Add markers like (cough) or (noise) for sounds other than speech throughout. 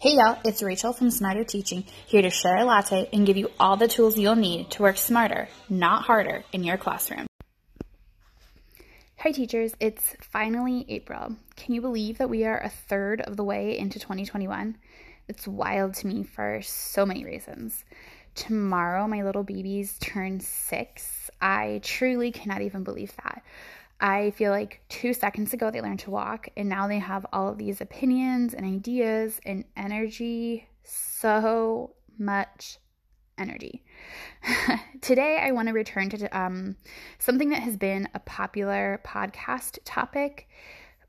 Hey y'all, it's Rachel from Smarter Teaching, here to share a latte and give you all the tools you'll need to work smarter, not harder, in your classroom. Hi teachers, it's finally April. Can you believe that we are a third of the way into 2021? It's wild to me for so many reasons. Tomorrow, my little babies turn six. I truly cannot even believe that. I feel like two seconds ago they learned to walk, and now they have all of these opinions and ideas and energy. So much energy. (laughs) Today, I want to return to um, something that has been a popular podcast topic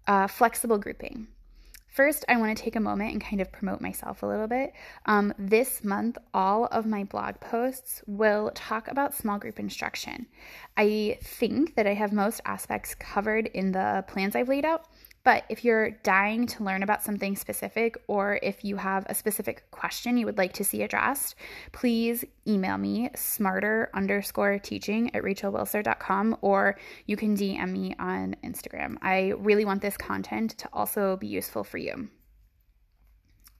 uh, flexible grouping. First, I want to take a moment and kind of promote myself a little bit. Um, this month, all of my blog posts will talk about small group instruction. I think that I have most aspects covered in the plans I've laid out, but if you're dying to learn about something specific or if you have a specific question you would like to see addressed, please email me smarter underscore teaching at rachelwilser.com or you can DM me on Instagram. I really want this content to also be useful for you.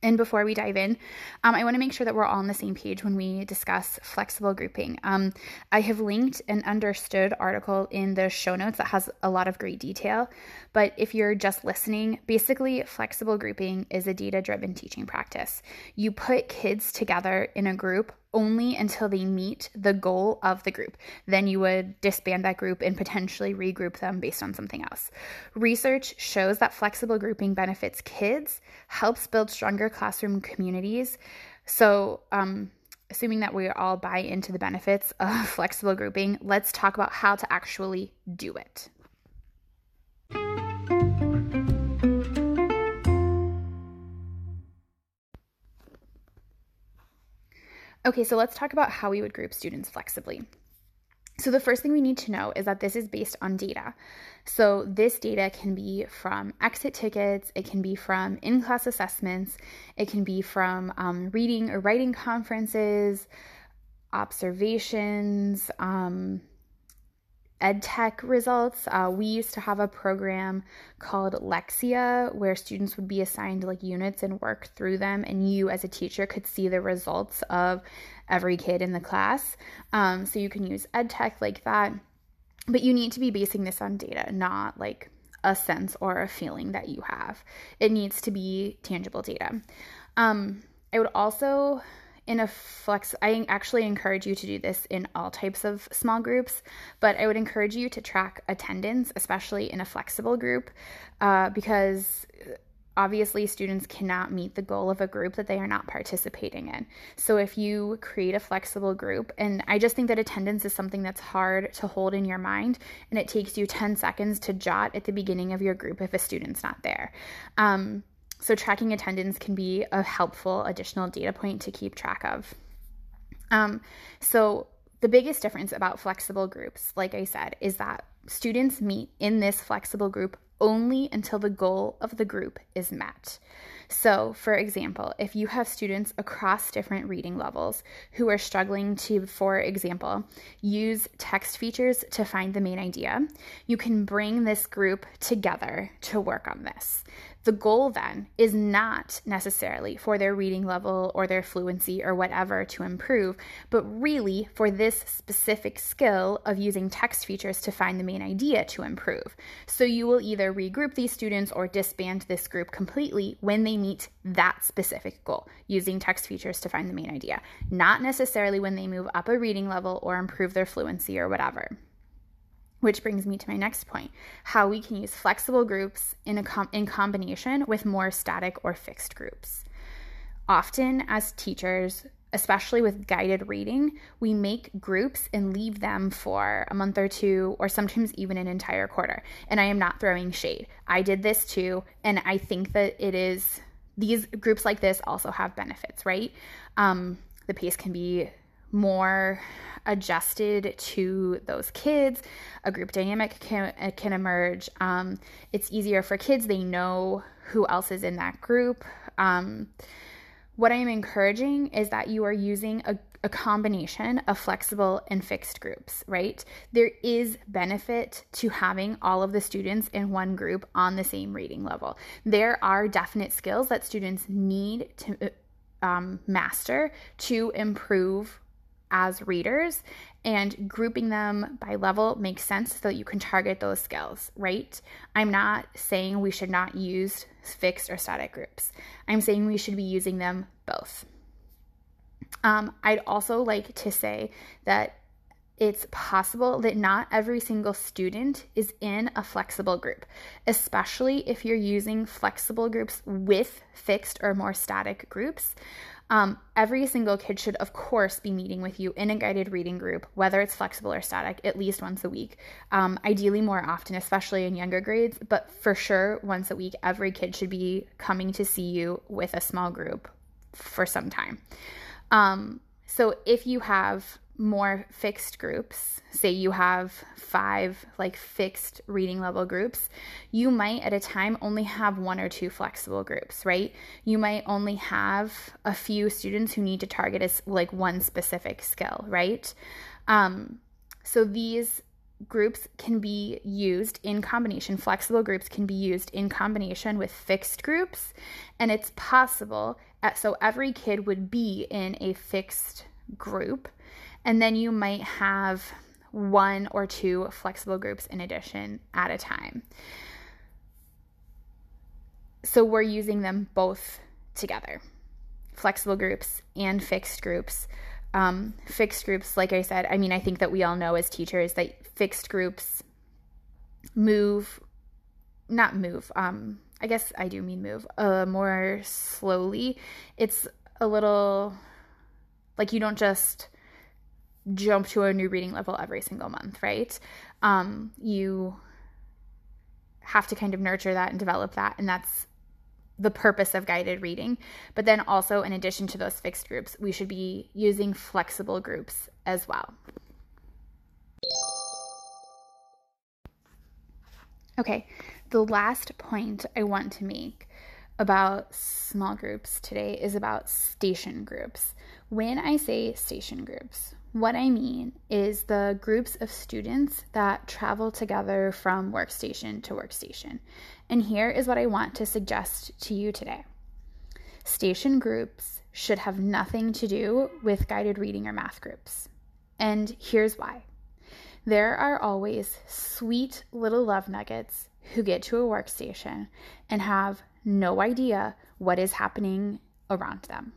And before we dive in, um, I want to make sure that we're all on the same page when we discuss flexible grouping. Um, I have linked an understood article in the show notes that has a lot of great detail. But if you're just listening, basically, flexible grouping is a data driven teaching practice. You put kids together in a group only until they meet the goal of the group. Then you would disband that group and potentially regroup them based on something else. Research shows that flexible grouping benefits kids, helps build stronger classroom communities. So, um, assuming that we all buy into the benefits of (laughs) flexible grouping, let's talk about how to actually do it. Okay, so let's talk about how we would group students flexibly. So, the first thing we need to know is that this is based on data. So, this data can be from exit tickets, it can be from in class assessments, it can be from um, reading or writing conferences, observations, um, ed tech results. Uh, we used to have a program called Lexia where students would be assigned like units and work through them, and you as a teacher could see the results of every kid in the class. Um, so you can use ed tech like that, but you need to be basing this on data, not like a sense or a feeling that you have. It needs to be tangible data. Um, I would also in a flex i actually encourage you to do this in all types of small groups but i would encourage you to track attendance especially in a flexible group uh, because obviously students cannot meet the goal of a group that they are not participating in. So if you create a flexible group and i just think that attendance is something that's hard to hold in your mind and it takes you 10 seconds to jot at the beginning of your group if a student's not there. Um, so, tracking attendance can be a helpful additional data point to keep track of. Um, so, the biggest difference about flexible groups, like I said, is that students meet in this flexible group only until the goal of the group is met. So, for example, if you have students across different reading levels who are struggling to, for example, use text features to find the main idea, you can bring this group together to work on this. The goal then is not necessarily for their reading level or their fluency or whatever to improve, but really for this specific skill of using text features to find the main idea to improve. So you will either regroup these students or disband this group completely when they meet that specific goal using text features to find the main idea, not necessarily when they move up a reading level or improve their fluency or whatever. Which brings me to my next point how we can use flexible groups in, a com- in combination with more static or fixed groups. Often, as teachers, especially with guided reading, we make groups and leave them for a month or two, or sometimes even an entire quarter. And I am not throwing shade. I did this too, and I think that it is these groups like this also have benefits, right? Um, the pace can be more adjusted to those kids. A group dynamic can, can emerge. Um, it's easier for kids, they know who else is in that group. Um, what I am encouraging is that you are using a, a combination of flexible and fixed groups, right? There is benefit to having all of the students in one group on the same reading level. There are definite skills that students need to um, master to improve as readers, and grouping them by level makes sense so that you can target those skills, right? I'm not saying we should not use fixed or static groups, I'm saying we should be using them both. Um, I'd also like to say that it's possible that not every single student is in a flexible group, especially if you're using flexible groups with fixed or more static groups. Um, every single kid should, of course, be meeting with you in a guided reading group, whether it's flexible or static, at least once a week. Um, ideally, more often, especially in younger grades, but for sure, once a week, every kid should be coming to see you with a small group for some time. Um, so if you have more fixed groups, say you have five like fixed reading level groups, you might at a time only have one or two flexible groups, right? You might only have a few students who need to target as like one specific skill, right? Um, so these groups can be used in combination. Flexible groups can be used in combination with fixed groups, and it's possible. At, so every kid would be in a fixed group and then you might have one or two flexible groups in addition at a time. So we're using them both together flexible groups and fixed groups. Um, fixed groups, like I said, I mean, I think that we all know as teachers that fixed groups move, not move, um, I guess I do mean move, uh, more slowly. It's a little like you don't just jump to a new reading level every single month, right? Um, you have to kind of nurture that and develop that, and that's the purpose of guided reading. But then also, in addition to those fixed groups, we should be using flexible groups as well. Okay, the last point I want to make about small groups today is about station groups. When I say station groups, what I mean is the groups of students that travel together from workstation to workstation. And here is what I want to suggest to you today station groups should have nothing to do with guided reading or math groups. And here's why there are always sweet little love nuggets who get to a workstation and have no idea what is happening around them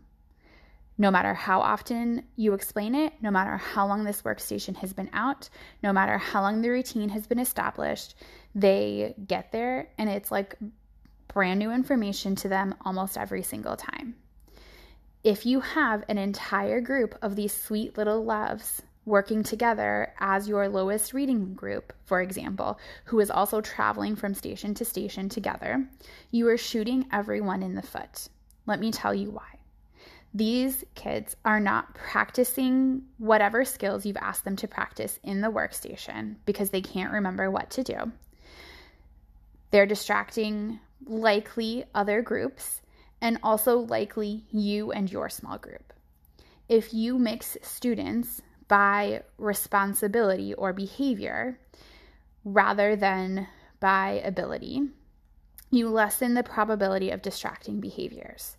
no matter how often you explain it, no matter how long this workstation has been out, no matter how long the routine has been established, they get there and it's like brand new information to them almost every single time. If you have an entire group of these sweet little loves working together as your lowest reading group, for example, who is also traveling from station to station together, you are shooting everyone in the foot. Let me tell you why these kids are not practicing whatever skills you've asked them to practice in the workstation because they can't remember what to do. They're distracting likely other groups and also likely you and your small group. If you mix students by responsibility or behavior rather than by ability, you lessen the probability of distracting behaviors.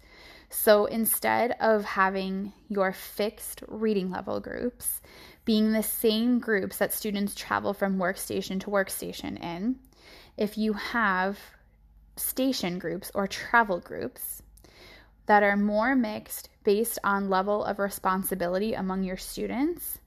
So instead of having your fixed reading level groups being the same groups that students travel from workstation to workstation in, if you have station groups or travel groups that are more mixed based on level of responsibility among your students,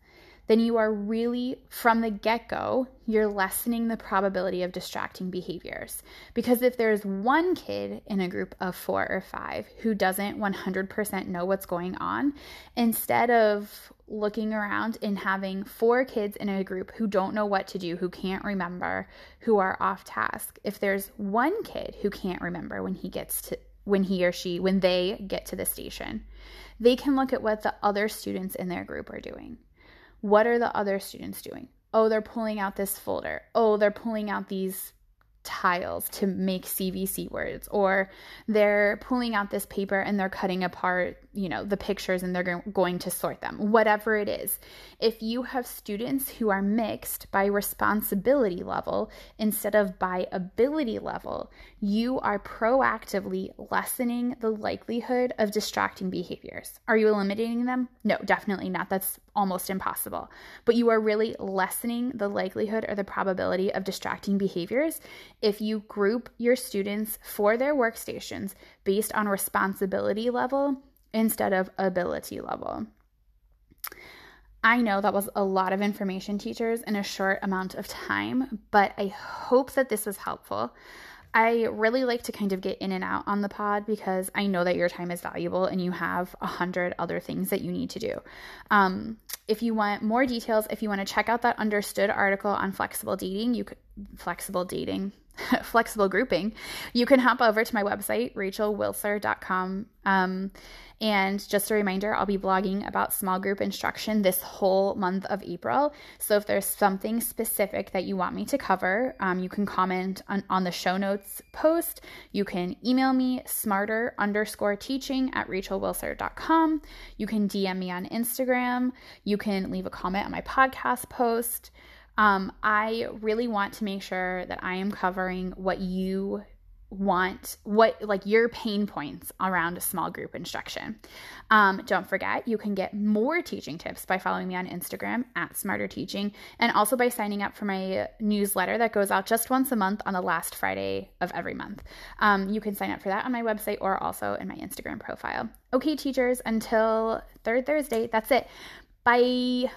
then you are really, from the get go, you're lessening the probability of distracting behaviors. Because if there's one kid in a group of four or five who doesn't 100% know what's going on, instead of looking around and having four kids in a group who don't know what to do, who can't remember, who are off task, if there's one kid who can't remember when he gets to when he or she when they get to the station they can look at what the other students in their group are doing what are the other students doing? Oh, they're pulling out this folder. Oh, they're pulling out these tiles to make CVC words, or they're pulling out this paper and they're cutting apart, you know, the pictures and they're going to sort them, whatever it is. If you have students who are mixed by responsibility level instead of by ability level, you are proactively lessening the likelihood of distracting behaviors. Are you eliminating them? No, definitely not. That's almost impossible. But you are really lessening the likelihood or the probability of distracting behaviors if you group your students for their workstations based on responsibility level instead of ability level. I know that was a lot of information, teachers, in a short amount of time, but I hope that this was helpful. I really like to kind of get in and out on the pod because I know that your time is valuable and you have a hundred other things that you need to do. Um, if you want more details, if you want to check out that understood article on flexible dating, you could flexible dating, (laughs) flexible grouping, you can hop over to my website, rachelwilser.com. Um, and just a reminder, I'll be blogging about small group instruction this whole month of April. So if there's something specific that you want me to cover, um, you can comment on, on the show notes post. You can email me smarter underscore teaching at rachelwilser.com. You can DM me on Instagram. You can leave a comment on my podcast post. Um, I really want to make sure that I am covering what you want what like your pain points around small group instruction. Um, don't forget you can get more teaching tips by following me on instagram at smarter teaching and also by signing up for my newsletter that goes out just once a month on the last friday of every month. Um, you can sign up for that on my website or also in my instagram profile. Okay teachers until third thursday that's it. Bye